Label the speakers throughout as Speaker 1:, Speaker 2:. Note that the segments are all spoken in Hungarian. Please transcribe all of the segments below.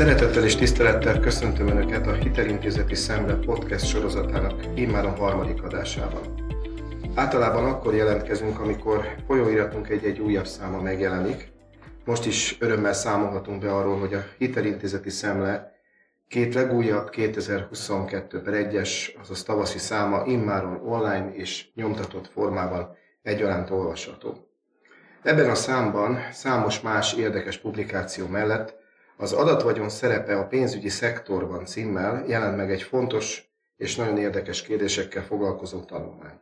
Speaker 1: Szeretettel és tisztelettel köszöntöm Önöket a Hitelintézeti Szemle podcast sorozatának immáron harmadik adásában. Általában akkor jelentkezünk, amikor folyóiratunk egy-egy újabb száma megjelenik. Most is örömmel számolhatunk be arról, hogy a Hitelintézeti Szemle két legújabb 2022 per 1-es, azaz tavaszi száma immáron online és nyomtatott formában egyaránt olvasható. Ebben a számban számos más érdekes publikáció mellett az adatvagyon szerepe a pénzügyi szektorban címmel jelent meg egy fontos és nagyon érdekes kérdésekkel foglalkozó tanulmány.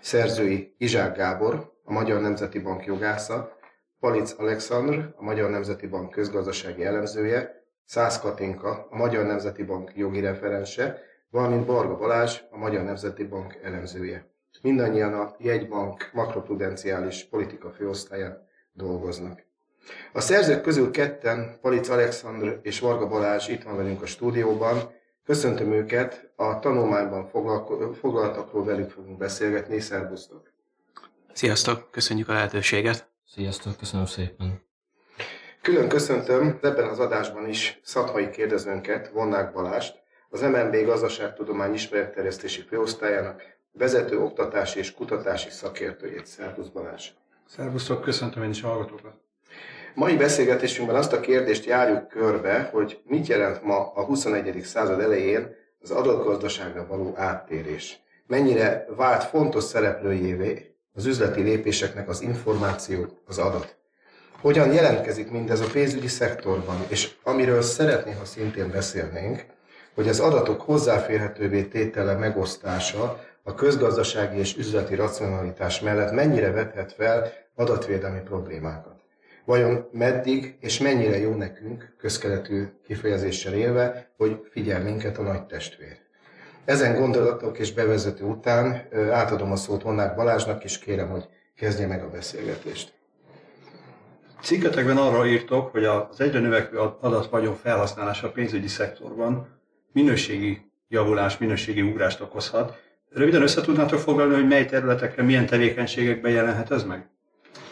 Speaker 1: Szerzői Izsák Gábor, a Magyar Nemzeti Bank jogásza, Palic Alexandr, a Magyar Nemzeti Bank közgazdasági elemzője, Szász Katinka, a Magyar Nemzeti Bank jogi referense, valamint Barga Balázs, a Magyar Nemzeti Bank elemzője. Mindannyian a jegybank makroprudenciális politika főosztályán dolgoznak. A szerzők közül ketten, Palic Alexandr és Varga Balázs itt van velünk a stúdióban. Köszöntöm őket, a tanulmányban foglaltakról velük fogunk beszélgetni. Szervusztok!
Speaker 2: Sziasztok, köszönjük a lehetőséget!
Speaker 3: Sziasztok, köszönöm szépen!
Speaker 1: Külön köszöntöm ebben az adásban is szakmai kérdezőnket, Vonnák Balást, az MNB Gazdaságtudomány Ismeretterjesztési Főosztályának vezető oktatási és kutatási szakértőjét. Szervusz Balázs!
Speaker 4: Szervusztok, köszöntöm én is a hallgatókat!
Speaker 1: Mai beszélgetésünkben azt a kérdést járjuk körbe, hogy mit jelent ma a 21. század elején az adatgazdaságra való áttérés. Mennyire vált fontos szereplőjévé az üzleti lépéseknek az információ, az adat. Hogyan jelentkezik mindez a pénzügyi szektorban, és amiről szeretnék, ha szintén beszélnénk, hogy az adatok hozzáférhetővé tétele megosztása a közgazdasági és üzleti racionalitás mellett mennyire vethet fel adatvédelmi problémákat. Vajon meddig és mennyire jó nekünk, közkeletű kifejezéssel élve, hogy figyel minket a nagy testvér. Ezen gondolatok és bevezető után átadom a szót Honnák Balázsnak, és kérem, hogy kezdje meg a beszélgetést.
Speaker 4: Cikketekben arra írtok, hogy az egyre növekvő adatvagyon felhasználása a pénzügyi szektorban minőségi javulás, minőségi ugrást okozhat. Röviden össze tudnátok foglalni, hogy mely területekre, milyen tevékenységekben jelenhet ez meg?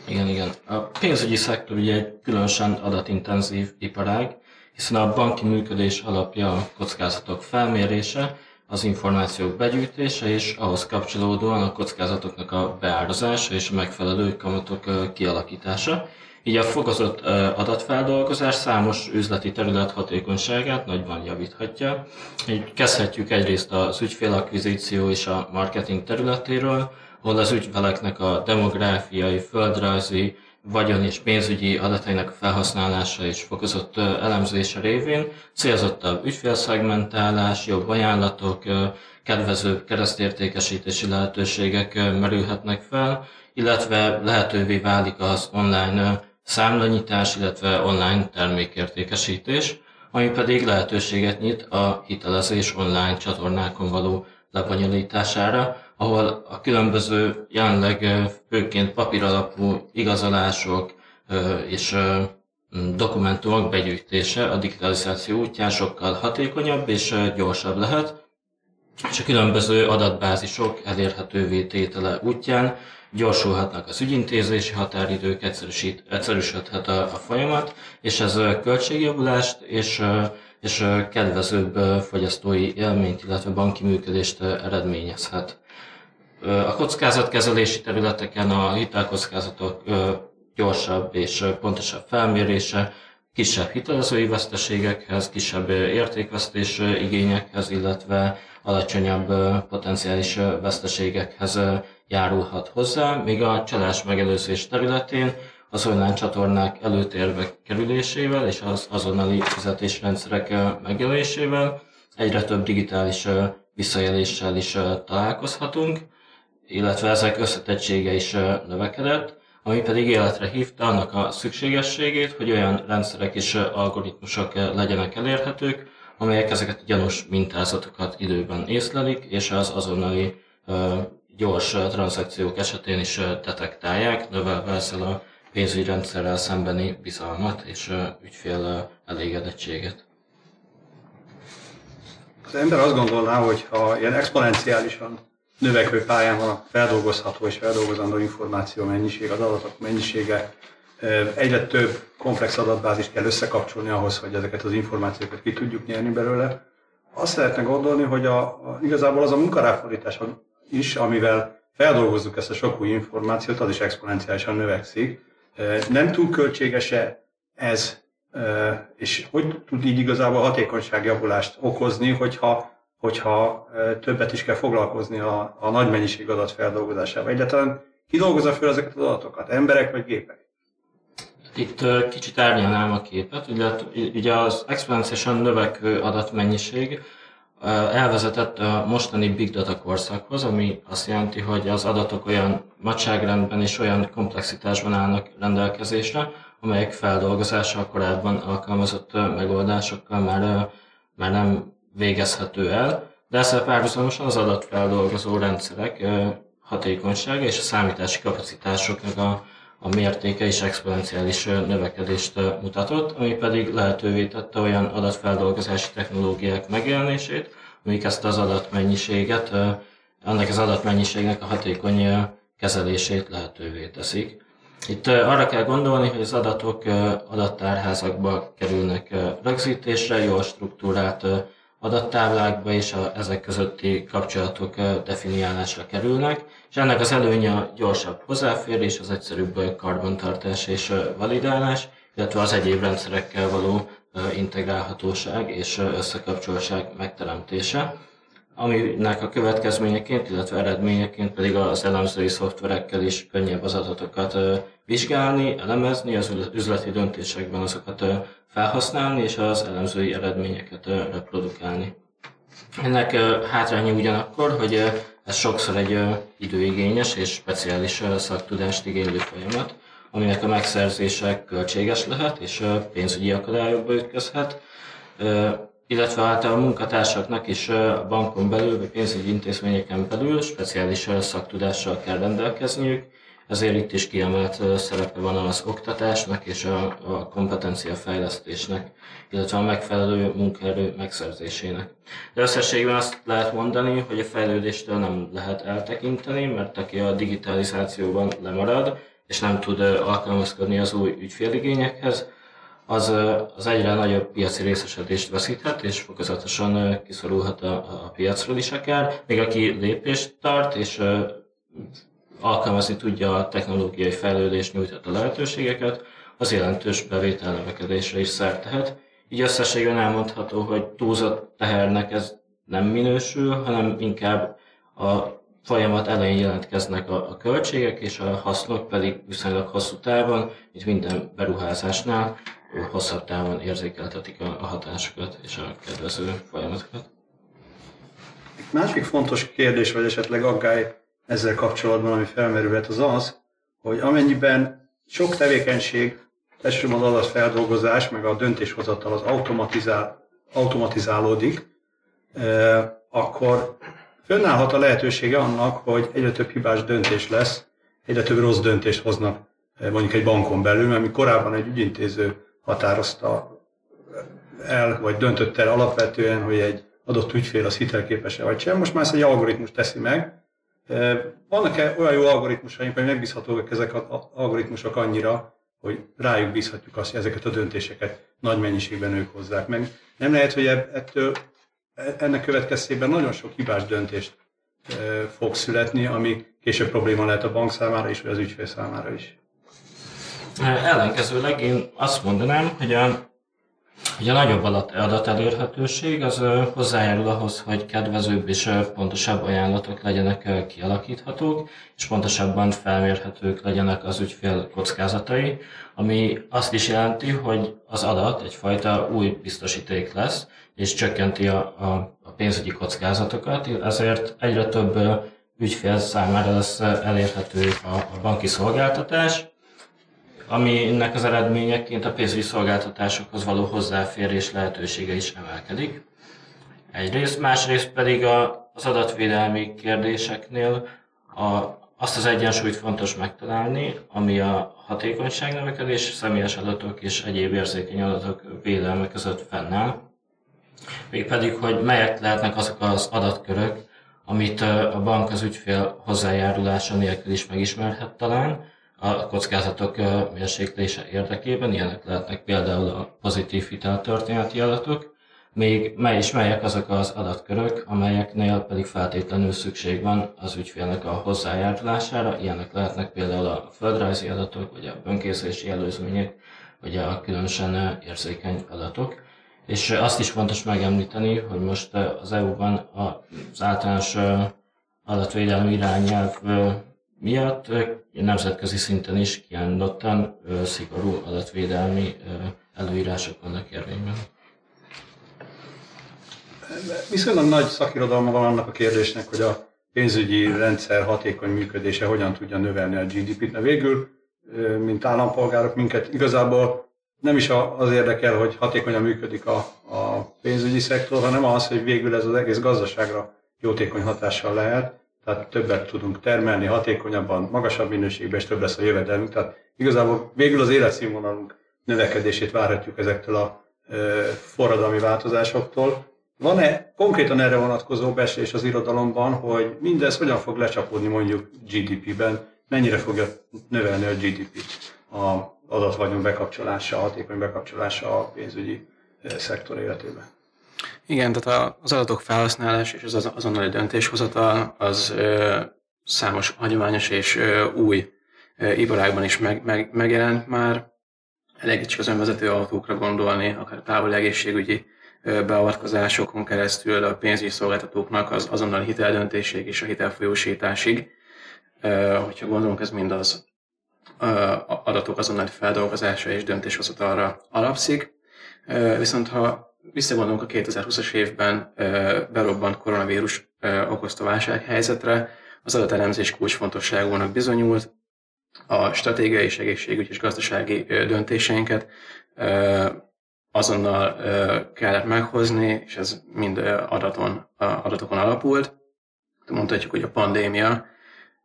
Speaker 3: Igen, igen. A pénzügyi szektor ugye egy különösen adatintenzív iparág, hiszen a banki működés alapja a kockázatok felmérése, az információk begyűjtése és ahhoz kapcsolódóan a kockázatoknak a beárazása és a megfelelő kamatok kialakítása. Így a fokozott adatfeldolgozás számos üzleti terület hatékonyságát nagyban javíthatja. Így kezdhetjük egyrészt az ügyfélakvizíció és a marketing területéről, ahol az ügyfeleknek a demográfiai, földrajzi, vagyon és pénzügyi adatainak felhasználása és fokozott elemzése révén célzottabb ügyfélszegmentálás, jobb ajánlatok, kedvező keresztértékesítési lehetőségek merülhetnek fel, illetve lehetővé válik az online számlanyítás, illetve online termékértékesítés, ami pedig lehetőséget nyit a hitelezés online csatornákon való lebonyolítására, ahol a különböző jelenleg főként papíralapú igazolások és dokumentumok begyűjtése a digitalizáció útján sokkal hatékonyabb és gyorsabb lehet, és a különböző adatbázisok elérhetővé tétele útján gyorsulhatnak az ügyintézési határidők, egyszerűsít, egyszerűsödhet a, a folyamat, és ez költségjavulást és, és kedvezőbb fogyasztói élményt, illetve banki működést eredményezhet. A kockázatkezelési területeken a hitelkockázatok gyorsabb és pontosabb felmérése, kisebb hitelezői veszteségekhez, kisebb értékvesztés igényekhez, illetve alacsonyabb potenciális veszteségekhez járulhat hozzá, míg a csalás megelőzés területén az online csatornák előtérbe kerülésével és az azonnali fizetésrendszerek megjelenésével egyre több digitális visszaéléssel is találkozhatunk illetve ezek összetettsége is növekedett, ami pedig életre hívta annak a szükségességét, hogy olyan rendszerek és algoritmusok legyenek elérhetők, amelyek ezeket a gyanús mintázatokat időben észlelik, és az azonnali gyors tranzakciók esetén is detektálják, növelve ezzel a pénzügyi rendszerrel szembeni bizalmat és ügyfél elégedettséget.
Speaker 4: Az ember azt gondolná, hogy ha ilyen exponenciálisan növekvő pályán van a feldolgozható és feldolgozandó információ mennyiség, az adatok mennyisége, Egyre több komplex adatbázist kell összekapcsolni ahhoz, hogy ezeket az információkat ki tudjuk nyerni belőle. Azt lehetne gondolni, hogy a, a, igazából az a munkaráfordítás is, amivel feldolgozzuk ezt a sok új információt, az is exponenciálisan növekszik. Nem túl költséges-e ez, és hogy tud így igazából hatékonyságjavulást okozni, hogyha, hogyha többet is kell foglalkozni a, a nagy mennyiség adat feldolgozásával. Egyáltalán ki dolgozza fel ezeket az adatokat? Emberek vagy gépek?
Speaker 3: Itt kicsit árnyalnám a képet. Ugye, ugye az exponenciálisan növekvő adatmennyiség elvezetett a mostani big data korszakhoz, ami azt jelenti, hogy az adatok olyan nagyságrendben és olyan komplexitásban állnak rendelkezésre, amelyek feldolgozása korábban alkalmazott megoldásokkal már, már nem végezhető el, de ezzel párhuzamosan az adatfeldolgozó rendszerek hatékonysága és a számítási kapacitásoknak a, a mértéke is exponenciális növekedést mutatott, ami pedig lehetővé tette olyan adatfeldolgozási technológiák megjelenését, amik ezt az adatmennyiséget, annak az adatmennyiségnek a hatékony kezelését lehetővé teszik. Itt arra kell gondolni, hogy az adatok adattárházakba kerülnek rögzítésre, jól struktúrált adattáblákba és a, ezek közötti kapcsolatok definiálásra kerülnek, és ennek az előnye a gyorsabb hozzáférés, az egyszerűbb karbantartás és validálás, illetve az egyéb rendszerekkel való integrálhatóság és összekapcsoltság megteremtése, aminek a következményeként, illetve eredményeként pedig az elemzői szoftverekkel is könnyebb az adatokat vizsgálni, elemezni, az üzleti döntésekben azokat felhasználni, és az elemzői eredményeket reprodukálni. Ennek hátránya ugyanakkor, hogy ez sokszor egy időigényes és speciális szaktudást igénylő folyamat, aminek a megszerzése költséges lehet, és pénzügyi akadályokba ütközhet, illetve hát a munkatársaknak is a bankon belül, vagy pénzügyi intézményeken belül speciális szaktudással kell rendelkezniük, ezért itt is kiemelt szerepe van az oktatásnak és a, a kompetenciafejlesztésnek, illetve a megfelelő munkaerő megszerzésének. De összességben azt lehet mondani, hogy a fejlődéstől nem lehet eltekinteni, mert aki a digitalizációban lemarad, és nem tud alkalmazkodni az új ügyféligényekhez, az, az egyre nagyobb piaci részesedést veszíthet, és fokozatosan kiszorulhat a, a piacról is akár, még aki lépést tart, és alkalmazni tudja a technológiai fejlődést nyújtott a lehetőségeket, az jelentős bevételnövekedésre is szert tehet. Így összességben elmondható, hogy túlzott tehernek ez nem minősül, hanem inkább a folyamat elején jelentkeznek a, a költségek, és a hasznok pedig viszonylag hosszú távon, mint minden beruházásnál, hosszabb távon érzékeltetik a, a hatásokat és a kedvező folyamatokat.
Speaker 4: Másik fontos kérdés, vagy esetleg aggály ezzel kapcsolatban, ami felmerülhet, az az, hogy amennyiben sok tevékenység, elsősorban az adatfeldolgozás, meg a döntéshozatal az automatizál, automatizálódik, akkor fönnállhat a lehetősége annak, hogy egyre több hibás döntés lesz, egyre több rossz döntést hoznak mondjuk egy bankon belül, mert korábban egy ügyintéző határozta el, vagy döntött el alapvetően, hogy egy adott ügyfél az hitelképes-e vagy sem. Most már ezt egy algoritmus teszi meg. Vannak-e olyan jó algoritmusaink, hogy megbízhatóak ezek az algoritmusok annyira, hogy rájuk bízhatjuk azt, hogy ezeket a döntéseket nagy mennyiségben ők hozzák meg. Nem lehet, hogy ettől, ennek következtében nagyon sok hibás döntést fog születni, ami később probléma lehet a bank számára is, vagy az ügyfél számára is.
Speaker 3: Ellenkezőleg én azt mondanám, hogy a, hogy a nagyobb adat elérhetőség az hozzájárul ahhoz, hogy kedvezőbb és pontosabb ajánlatok legyenek kialakíthatók, és pontosabban felmérhetők legyenek az ügyfél kockázatai, ami azt is jelenti, hogy az adat egyfajta új biztosíték lesz, és csökkenti a, a, a pénzügyi kockázatokat, ezért egyre több ügyfél számára lesz elérhető a, a banki szolgáltatás, aminek az eredményeként a pénzügyi szolgáltatásokhoz való hozzáférés lehetősége is emelkedik. Egyrészt, másrészt pedig a, az adatvédelmi kérdéseknél a, azt az egyensúlyt fontos megtalálni, ami a hatékonyság növekedés, személyes adatok és egyéb érzékeny adatok védelme között fennáll. Mégpedig, hogy melyek lehetnek azok az adatkörök, amit a bank az ügyfél hozzájárulása nélkül is megismerhet talán, a kockázatok mérséklése érdekében, ilyenek lehetnek például a pozitív hiteltörténeti adatok, még mely is melyek azok az adatkörök, amelyeknél pedig feltétlenül szükség van az ügyfélnek a hozzájárulására, ilyenek lehetnek például a földrajzi adatok, vagy a bönkészési előzmények, vagy a különösen érzékeny adatok. És azt is fontos megemlíteni, hogy most az EU-ban az általános adatvédelmi irányelv miatt nemzetközi szinten is kiállottan szigorú adatvédelmi előírások vannak érvényben.
Speaker 4: Viszonylag nagy szakirodalma van annak a kérdésnek, hogy a pénzügyi rendszer hatékony működése hogyan tudja növelni a GDP-t. Na végül, mint állampolgárok, minket igazából nem is az érdekel, hogy hatékonyan működik a, a pénzügyi szektor, hanem az, hogy végül ez az egész gazdaságra jótékony hatással lehet, tehát többet tudunk termelni, hatékonyabban, magasabb minőségben, és több lesz a jövedelmünk. Tehát igazából végül az életszínvonalunk növekedését várhatjuk ezektől a forradalmi változásoktól. Van-e konkrétan erre vonatkozó beszélés az irodalomban, hogy mindez hogyan fog lecsapódni mondjuk GDP-ben, mennyire fogja növelni a GDP-t a adatvagyon bekapcsolása, hatékony bekapcsolása a pénzügyi szektor életében?
Speaker 2: Igen, tehát az adatok felhasználás és az azonnali döntéshozatal az ö, számos hagyományos és ö, új ö, iparágban is meg, meg, megjelent már. Elég csak az önvezető autókra gondolni, akár távoli egészségügyi beavatkozásokon keresztül a pénzügyi szolgáltatóknak az azonnali hiteldöntésig és a hitelfolyósításig. Hogyha gondolunk, ez mind az adatok azonnali feldolgozása és döntéshozatalra alapszik. Viszont ha visszagondolunk a 2020-as évben berobbant koronavírus okozta válsághelyzetre, az adatelemzés kulcsfontosságúnak bizonyult, a stratégiai és egészségügyi és gazdasági döntéseinket azonnal kellett meghozni, és ez mind adaton, adatokon alapult. Mondhatjuk, hogy a pandémia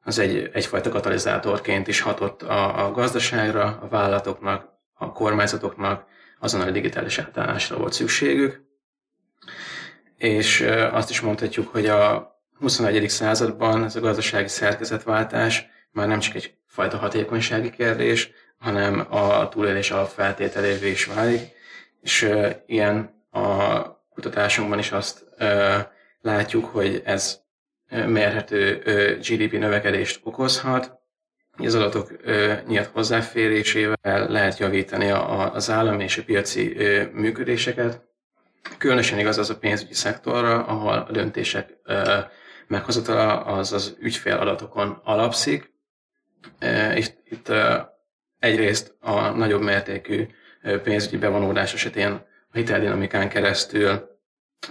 Speaker 2: az egy, egyfajta katalizátorként is hatott a, a gazdaságra, a vállalatoknak, a kormányzatoknak, azonnal a digitális átállásra volt szükségük. És azt is mondhatjuk, hogy a 21. században ez a gazdasági szerkezetváltás már nem csak egyfajta hatékonysági kérdés, hanem a túlélés alapfeltételévé is válik, és ilyen a kutatásunkban is azt látjuk, hogy ez mérhető GDP növekedést okozhat, az adatok nyílt hozzáférésével lehet javítani az állami és a piaci működéseket. Különösen igaz az a pénzügyi szektorra, ahol a döntések meghozatala az az ügyfél adatokon alapszik. Itt, itt egyrészt a nagyobb mértékű pénzügyi bevonódás esetén a hiteldinamikán keresztül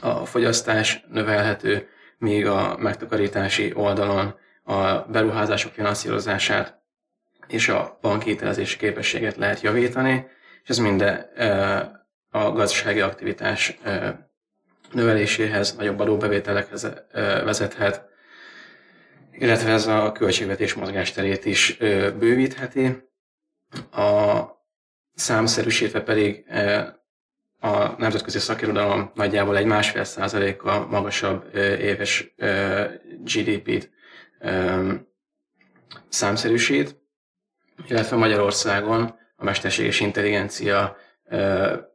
Speaker 2: a fogyasztás növelhető, míg a megtakarítási oldalon a beruházások finanszírozását és a banki hitelezési képességet lehet javítani, és ez minden a gazdasági aktivitás növeléséhez, nagyobb adóbevételekhez vezethet, illetve ez a költségvetés mozgásterét is bővítheti. A számszerűsítve pedig a nemzetközi szakirodalom nagyjából egy másfél százalékkal magasabb éves GDP-t számszerűsít, illetve Magyarországon a mesterséges intelligencia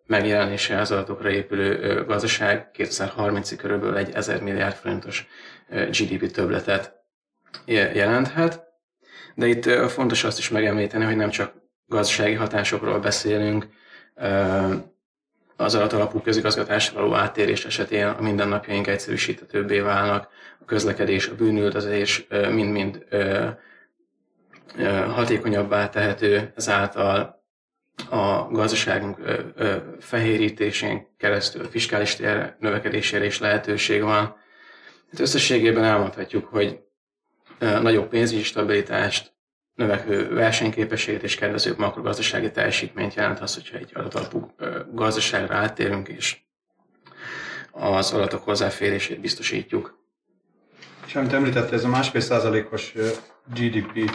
Speaker 2: megjelenése az adatokra épülő gazdaság 2030-ig körülbelül egy 1000 milliárd forintos GDP többletet jelenthet. De itt fontos azt is megemlíteni, hogy nem csak gazdasági hatásokról beszélünk, az alapú közigazgatásra való áttérés esetén a mindennapjaink egyszerűsíthetőbbé válnak, a közlekedés, a bűnüldözés mind-mind hatékonyabbá tehető, ezáltal a gazdaságunk fehérítésén keresztül fiskális tér növekedésére is lehetőség van. Hát összességében elmondhatjuk, hogy nagyobb pénzügyi stabilitást, növekvő versenyképességet és kedvezőbb makrogazdasági teljesítményt jelent az, hogyha egy adatalapú gazdaságra áttérünk, és az adatok hozzáférését biztosítjuk.
Speaker 4: És amit említette, ez a másfél százalékos GDP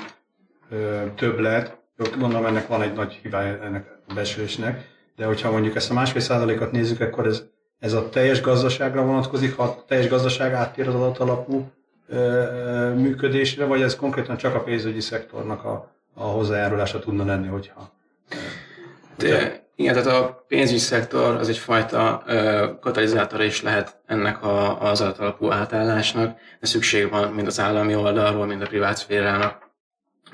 Speaker 4: többlet, gondolom ennek van egy nagy hibája ennek a beszélésnek, de hogyha mondjuk ezt a másfél százalékot nézzük, akkor ez, ez a teljes gazdaságra vonatkozik, ha a teljes gazdaság áttér az adatalapú működésre, vagy ez konkrétan csak a pénzügyi szektornak a, a hozzájárulása tudna lenni, hogyha...
Speaker 2: De, igen, tehát a pénzügyi szektor az egyfajta katalizátora is lehet ennek a, az adatalapú átállásnak, de szükség van mind az állami oldalról, mind a privát szférának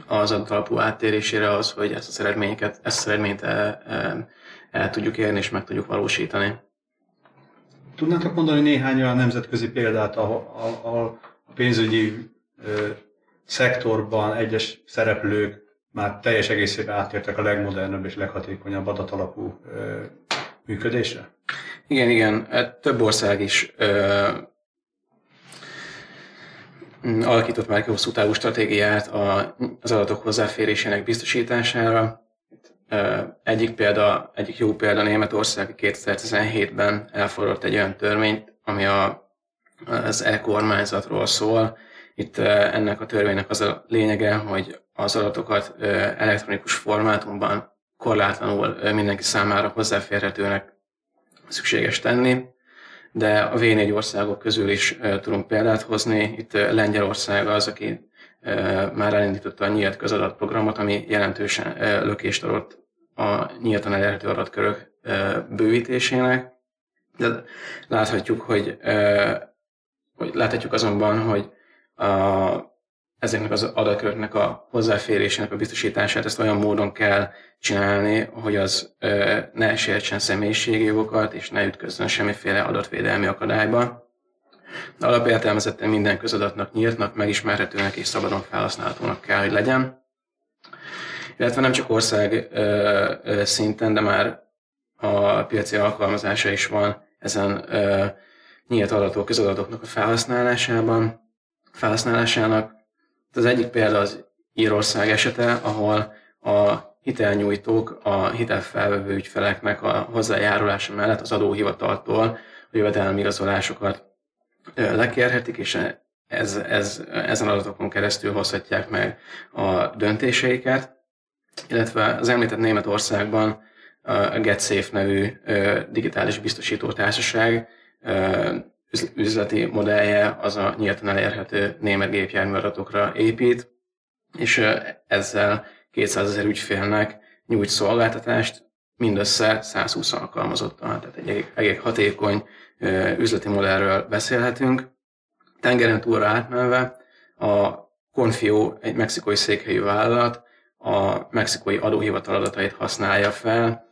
Speaker 2: az adatalapú áttérésére az, hogy ezt az eredményeket, ezt az eredményt el, el, el tudjuk érni és meg tudjuk valósítani.
Speaker 4: Tudnátok mondani néhány olyan nemzetközi példát, ahol, ahol a pénzügyi ö, szektorban egyes szereplők már teljes egészében átértek a legmodernebb és leghatékonyabb adatalapú ö, működésre?
Speaker 2: Igen, igen. Több ország is ö, alakított már ki hosszú távú stratégiát az adatok hozzáférésének biztosítására. Egyik példa, egyik jó példa Németország 2017-ben elfogadott egy olyan törvényt, ami a, az e-kormányzatról szól. Itt ennek a törvénynek az a lényege, hogy az adatokat elektronikus formátumban korlátlanul mindenki számára hozzáférhetőnek szükséges tenni, de a V4 országok közül is tudunk példát hozni. Itt Lengyelország az, aki már elindította a nyílt közadatprogramot, ami jelentősen lökést adott a nyíltan elérhető adatkörök bővítésének. De láthatjuk, hogy, hogy láthatjuk azonban, hogy a, ezeknek az adatköröknek a hozzáférésének a biztosítását ezt olyan módon kell csinálni, hogy az ne sértsen személyiségi jogokat, és ne ütközzön semmiféle adatvédelmi akadályba. De alapértelmezetten minden közadatnak nyíltnak, megismerhetőnek és szabadon felhasználhatónak kell, hogy legyen. Illetve nem csak ország szinten, de már a piaci alkalmazása is van ezen nyílt adatok, közadatoknak a felhasználásában, felhasználásának. Az egyik példa az Írország esete, ahol a hitelnyújtók a hitelfelvevő ügyfeleknek a hozzájárulása mellett az adóhivataltól a jövedelmi igazolásokat lekérhetik, és ez, ez, ezen adatokon keresztül hozhatják meg a döntéseiket, illetve az említett Németországban a GetSafe nevű digitális biztosító társaság üzleti modellje az a nyíltan elérhető német gépjármű adatokra épít, és ezzel 200 ezer ügyfélnek nyújt szolgáltatást, mindössze 120 alkalmazottan, tehát egy elég hatékony üzleti modellről beszélhetünk. Tengeren túlra átmenve a Confio, egy mexikói székhelyű vállalat, a mexikói adóhivatal adatait használja fel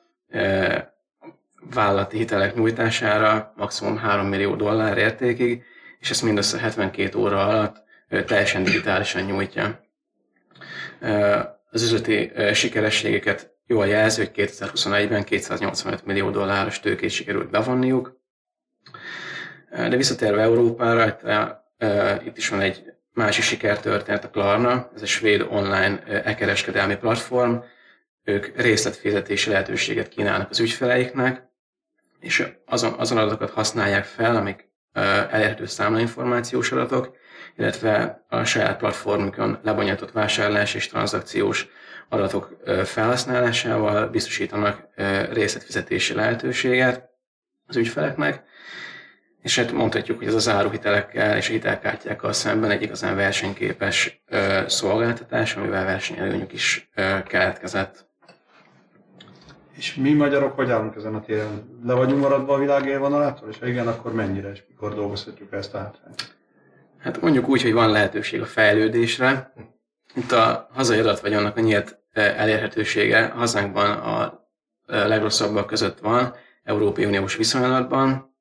Speaker 2: vállalati hitelek nyújtására maximum 3 millió dollár értékig, és ezt mindössze 72 óra alatt teljesen digitálisan nyújtja. Az üzleti sikerességeket jól jelzi, hogy 2021-ben 285 millió dolláros tőkét sikerült bevonniuk. De visszatérve Európára, itt is van egy másik sikertörténet, a Klarna, ez egy svéd online e-kereskedelmi platform. Ők részletfizetési lehetőséget kínálnak az ügyfeleiknek, és azon, azon adatokat használják fel, amik elérhető számlainformációs adatok, illetve a saját platformukon lebonyolított vásárlás és tranzakciós adatok felhasználásával biztosítanak részletfizetési lehetőséget az ügyfeleknek, és hát mondhatjuk, hogy ez az áruhitelekkel és a hitelkártyákkal szemben egy igazán versenyképes szolgáltatás, amivel versenyelőnyük is keletkezett.
Speaker 4: És mi magyarok hogy állunk ezen a téren? Le vagyunk maradva a világ élvonalától, és ha igen, akkor mennyire, és mikor dolgozhatjuk ezt át?
Speaker 2: Hát mondjuk úgy, hogy van lehetőség a fejlődésre. Itt a hazai adatvagyonnak a nyílt elérhetősége hazánkban a legrosszabbak között van, Európai Uniós viszonylatban.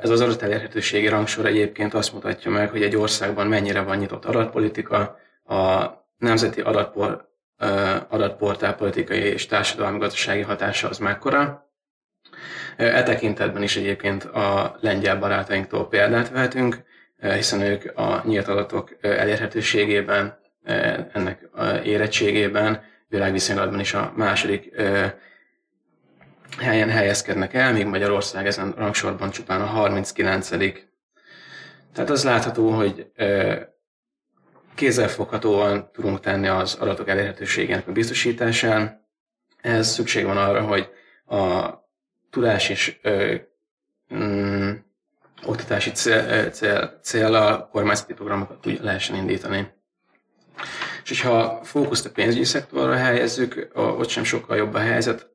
Speaker 2: Ez az adat elérhetőségi rangsor egyébként azt mutatja meg, hogy egy országban mennyire van nyitott adatpolitika, a nemzeti adatpor, adatportál politikai és társadalmi gazdasági hatása az mekkora. E tekintetben is egyébként a lengyel barátainktól példát vehetünk, hiszen ők a nyílt adatok elérhetőségében, ennek érettségében világviszonylatban is a második helyen helyezkednek el, míg Magyarország ezen rangsorban csupán a 39 Tehát az látható, hogy kézzelfoghatóan tudunk tenni az adatok elérhetőségének a biztosításán. Ez szükség van arra, hogy a tudás és ö, mm, oktatási cél, cél, cél a kormányzati programokat úgy lehessen indítani. És ha fókuszt a pénzügyi szektorra helyezzük, ott sem sokkal jobb a helyzet,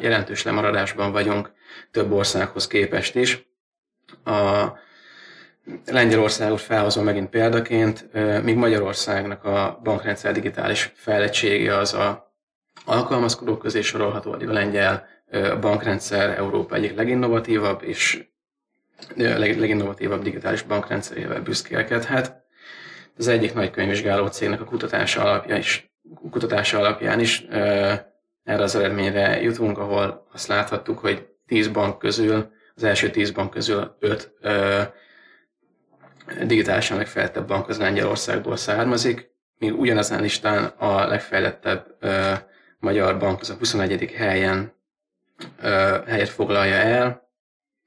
Speaker 2: jelentős lemaradásban vagyunk több országhoz képest is. A Lengyelországot felhozom megint példaként, míg Magyarországnak a bankrendszer digitális fejlettsége az a alkalmazkodók közé sorolható, addig a lengyel bankrendszer Európa egyik leginnovatívabb és leginnovatívabb digitális bankrendszerével büszkélkedhet. Az egyik nagy könyvvizsgáló cégnek a kutatása, alapja is, kutatása alapján is erre az eredményre jutunk, ahol azt láthattuk, hogy 10 bank közül, az első 10 bank közül 5 digitálisan legfejlettebb bank az Lengyelországból származik, míg ugyanezen listán a legfejlettebb ö, magyar bank az a 21. helyen ö, helyet foglalja el,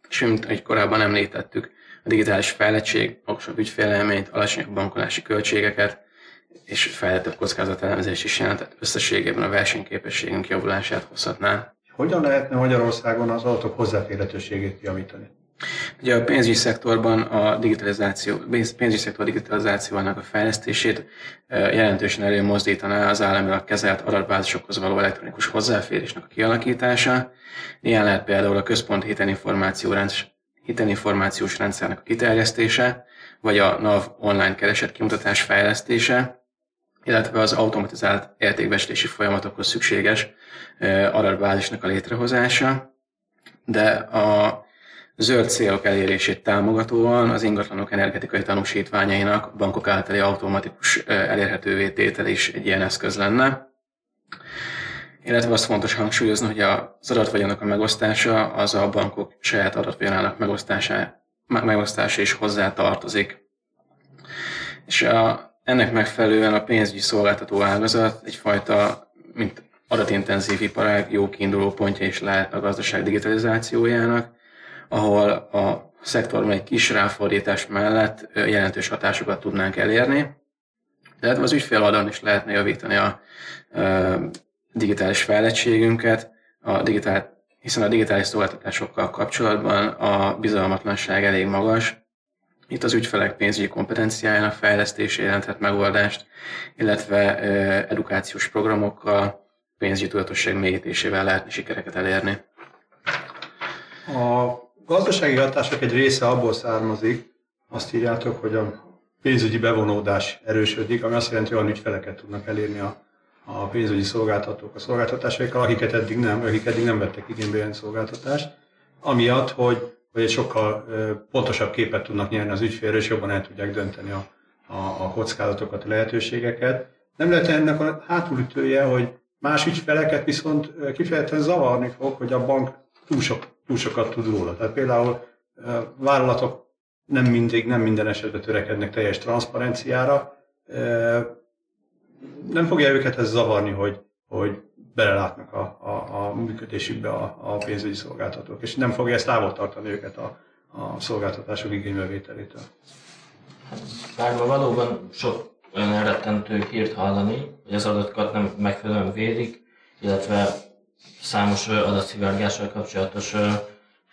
Speaker 2: és mint ahogy korábban említettük, a digitális fejlettség, magasabb ügyfélelményt, alacsonyabb bankolási költségeket és fejlettebb kockázatelemzést is jelentett összességében a versenyképességünk javulását hozhatná.
Speaker 4: Hogyan lehetne Magyarországon az adatok hozzáférhetőségét javítani?
Speaker 2: Ugye a pénzügyi szektorban a digitalizáció, pénzügyi szektor digitalizációjának a fejlesztését jelentősen előmozdítaná az államilag kezelt adatbázisokhoz való elektronikus hozzáférésnek a kialakítása. Ilyen lehet például a központ hitelinformációs rendszernek a kiterjesztése, vagy a NAV online kereset kimutatás fejlesztése, illetve az automatizált értékbesítési folyamatokhoz szükséges adatbázisnak a létrehozása. De a zöld célok elérését támogatóan az ingatlanok energetikai tanúsítványainak bankok általi automatikus elérhetővé tétel is egy ilyen eszköz lenne. Illetve azt fontos hangsúlyozni, hogy az adatvagyonak a megosztása az a bankok saját adatvagyonának megosztása, megosztása is hozzá tartozik. És a, ennek megfelelően a pénzügyi szolgáltató ágazat egyfajta, mint adatintenzív iparág jó kiinduló pontja is lehet a gazdaság digitalizációjának, ahol a szektorban egy kis ráfordítás mellett jelentős hatásokat tudnánk elérni. De az ügyfél is lehetne javítani a digitális fejlettségünket, a digitál, hiszen a digitális szolgáltatásokkal kapcsolatban a bizalmatlanság elég magas. Itt az ügyfelek pénzügyi kompetenciájának fejlesztése jelenthet megoldást, illetve edukációs programokkal, pénzügyi tudatosság mélyítésével lehetne sikereket elérni.
Speaker 4: A gazdasági hatások egy része abból származik, azt írjátok, hogy a pénzügyi bevonódás erősödik, ami azt jelenti, hogy olyan ügyfeleket tudnak elérni a, a pénzügyi szolgáltatók a szolgáltatásaikkal, akiket eddig nem, akik eddig nem vettek igénybe ilyen szolgáltatást, amiatt, hogy, hogy egy sokkal pontosabb képet tudnak nyerni az ügyfélről, és jobban el tudják dönteni a, a, a kockázatokat, a lehetőségeket. Nem lehet ennek a hátulütője, hogy más ügyfeleket viszont kifejezetten zavarni fog, hogy a bank túl sok túl sokat tud róla. Tehát például vállalatok nem mindig, nem minden esetben törekednek teljes transzparenciára. Nem fogja őket ez zavarni, hogy, hogy belelátnak a, a, a működésükbe a, a pénzügyi szolgáltatók, és nem fogja ezt távol tartani őket a, a szolgáltatások igénybevételétől.
Speaker 3: Bár valóban sok olyan elrettentő hírt hallani, hogy az adatokat nem megfelelően védik, illetve számos adatszivárgással kapcsolatos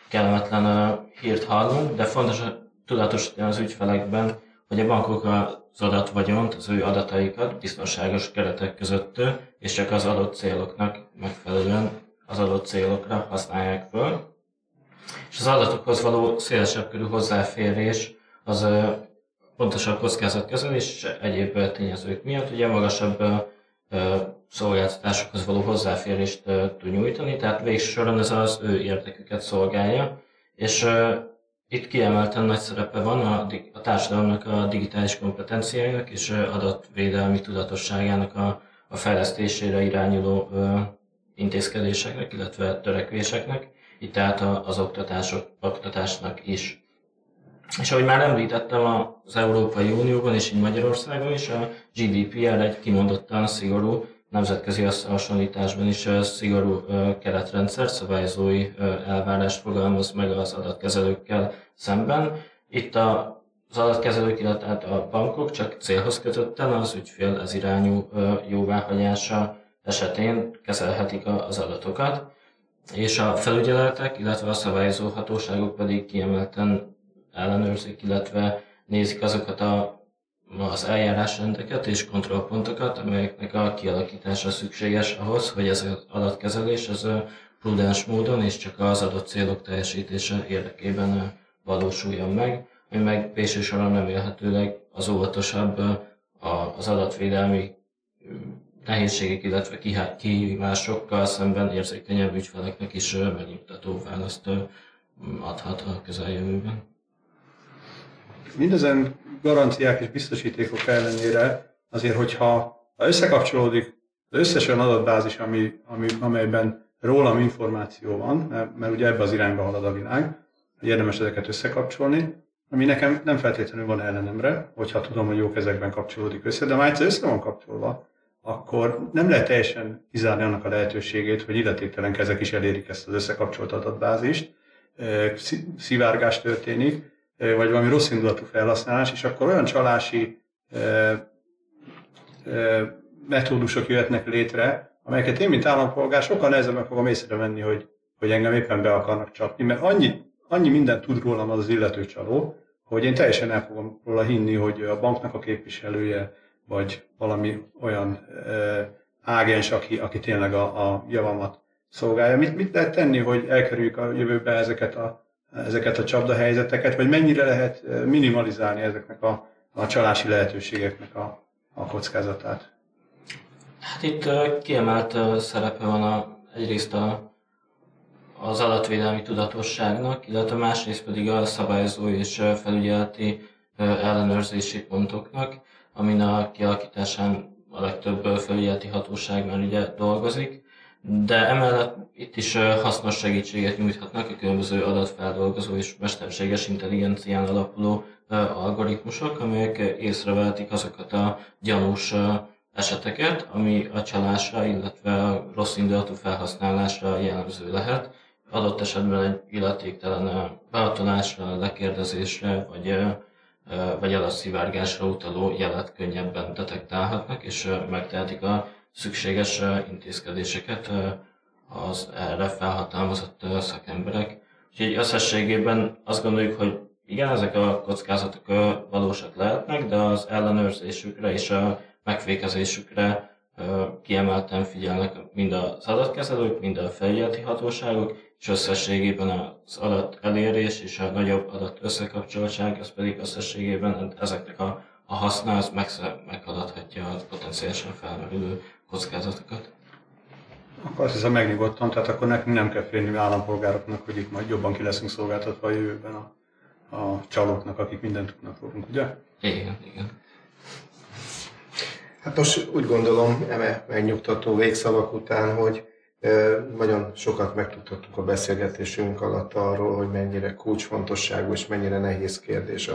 Speaker 3: kellemetlen hírt hallunk, de fontos tudatosítani az ügyfelekben, hogy a bankok az adatvagyont, az ő adataikat biztonságos keretek között és csak az adott céloknak megfelelően az adott célokra használják föl. És az adatokhoz való szélesebb körű hozzáférés az pontosabb kockázatkezelés és egyéb tényezők miatt ugye magasabb szolgáltatásokhoz való hozzáférést tud nyújtani, tehát végső soron ez az ő érdeküket szolgálja, és itt kiemelten nagy szerepe van a, a társadalomnak a digitális kompetenciájának és adatvédelmi tudatosságának a, a fejlesztésére irányuló ö, intézkedéseknek, illetve törekvéseknek, itt tehát az oktatások, oktatásnak is. És ahogy már említettem, az Európai Unióban és így Magyarországon is a GDPR egy kimondottan szigorú nemzetközi összehasonlításban is szigorú keretrendszer, szabályozói elvárást fogalmaz meg az adatkezelőkkel szemben. Itt a az adatkezelők, illetve a bankok csak célhoz kötötten az ügyfél ez irányú jóváhagyása esetén kezelhetik az adatokat, és a felügyeletek, illetve a szabályozó hatóságok pedig kiemelten ellenőrzik, illetve nézik azokat a az eljárásrendeket és kontrollpontokat, amelyeknek a kialakítása szükséges ahhoz, hogy ez az adatkezelés ez prudens módon és csak az adott célok teljesítése érdekében valósuljon meg, ami meg végső soron remélhetőleg az óvatosabb az adatvédelmi nehézségek, illetve kihívásokkal szemben érzékenyebb ügyfeleknek is megnyugtató választ adhat a közeljövőben.
Speaker 4: Mindezen garanciák és biztosítékok ellenére azért, hogyha ha összekapcsolódik az összes olyan adatbázis, ami, ami, amelyben rólam információ van, mert, mert ugye ebbe az irányba halad a világ, hogy érdemes ezeket összekapcsolni, ami nekem nem feltétlenül van ellenemre, hogyha tudom, hogy jó kezekben kapcsolódik össze, de már egyszer össze van kapcsolva, akkor nem lehet teljesen kizárni annak a lehetőségét, hogy illetéktelen kezek is elérik ezt az összekapcsolt adatbázist, szivárgás történik, vagy valami rossz indulatú felhasználás, és akkor olyan csalási metódusok jöhetnek létre, amelyeket én, mint állampolgár, sokkal nehezebben fogom észrevenni, hogy, hogy engem éppen be akarnak csapni, mert annyi, annyi mindent tud rólam az az illető csaló, hogy én teljesen el fogom róla hinni, hogy a banknak a képviselője, vagy valami olyan ágens, aki, aki tényleg a, a javamat szolgálja. Mit, mit lehet tenni, hogy elkerüljük a jövőbe ezeket a, ezeket a csapdahelyzeteket, vagy mennyire lehet minimalizálni ezeknek a, a csalási lehetőségeknek a, a kockázatát?
Speaker 3: Hát itt kiemelt szerepe van a, egyrészt a, az adatvédelmi tudatosságnak, illetve másrészt pedig a szabályozó és felügyeleti ellenőrzési pontoknak, amin a kialakításán a legtöbb felügyeleti hatóság már ugye dolgozik, de emellett itt is hasznos segítséget nyújthatnak a különböző adatfeldolgozó és mesterséges intelligencián alapuló algoritmusok, amelyek észrevehetik azokat a gyanús eseteket, ami a csalásra, illetve a rossz indulatú felhasználásra jellemző lehet. Adott esetben egy illetéktelen behatolásra, lekérdezésre, vagy, vagy adatszivárgásra utaló jelet könnyebben detektálhatnak, és megtehetik a szükséges intézkedéseket az erre felhatalmazott szakemberek. Úgyhogy összességében azt gondoljuk, hogy igen, ezek a kockázatok valósak lehetnek, de az ellenőrzésükre és a megfékezésükre kiemelten figyelnek mind az adatkezelők, mind a felügyeleti hatóságok, és összességében az adat elérés és a nagyobb adat összekapcsoltság, az pedig összességében ezeknek a, a haszna az meghaladhatja a potenciálisan felmerülő kockázatokat.
Speaker 4: Akkor azt hiszem megnyugodtam, tehát akkor nekünk nem kell félni állampolgároknak, hogy itt majd jobban ki leszünk szolgáltatva a jövőben a, a csalóknak, akik mindent tudnak rólunk, ugye?
Speaker 3: Igen, igen.
Speaker 1: Hát most úgy gondolom, eme megnyugtató végszavak után, hogy nagyon sokat megtudhattuk a beszélgetésünk alatt arról, hogy mennyire kulcsfontosságú és mennyire nehéz kérdés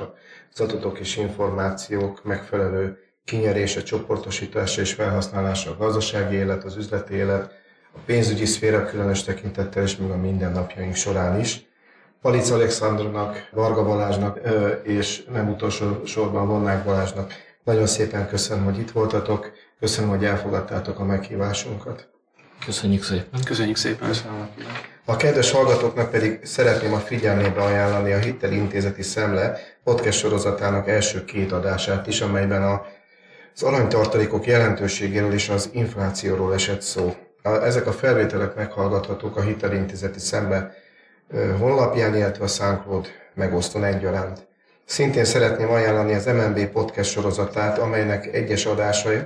Speaker 1: az adatok és információk megfelelő kinyerése, csoportosítása és felhasználása a gazdasági élet, az üzleti élet, a pénzügyi szféra különös tekintettel és még a mindennapjaink során is. Palic Alexandrnak, Varga Balázsnak és nem utolsó sorban Vonnák Balázsnak nagyon szépen köszönöm, hogy itt voltatok, köszönöm, hogy elfogadtátok a meghívásunkat.
Speaker 3: Köszönjük szépen.
Speaker 2: Köszönjük szépen.
Speaker 1: Köszönöm. A kedves hallgatóknak pedig szeretném a figyelmébe ajánlani a Hitel Intézeti Szemle podcast sorozatának első két adását is, amelyben a az aranytartalékok jelentőségéről és az inflációról esett szó. Ezek a felvételek meghallgathatók a Hitelintézeti Szembe honlapján, illetve a SoundCloud megosztón egyaránt. Szintén szeretném ajánlani az MNB podcast sorozatát, amelynek egyes adásai,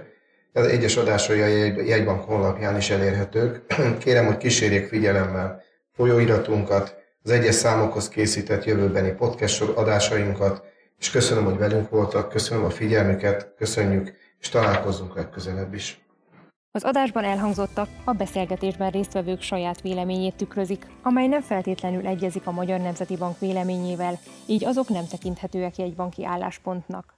Speaker 1: az egyes adásai a jegybank honlapján is elérhetők. Kérem, hogy kísérjék figyelemmel folyóiratunkat, az egyes számokhoz készített jövőbeni podcast adásainkat, és köszönöm, hogy velünk voltak, köszönöm a figyelmüket, köszönjük, és találkozunk legközelebb is.
Speaker 5: Az adásban elhangzottak a beszélgetésben résztvevők saját véleményét tükrözik, amely nem feltétlenül egyezik a Magyar Nemzeti Bank véleményével, így azok nem tekinthetőek jegybanki álláspontnak.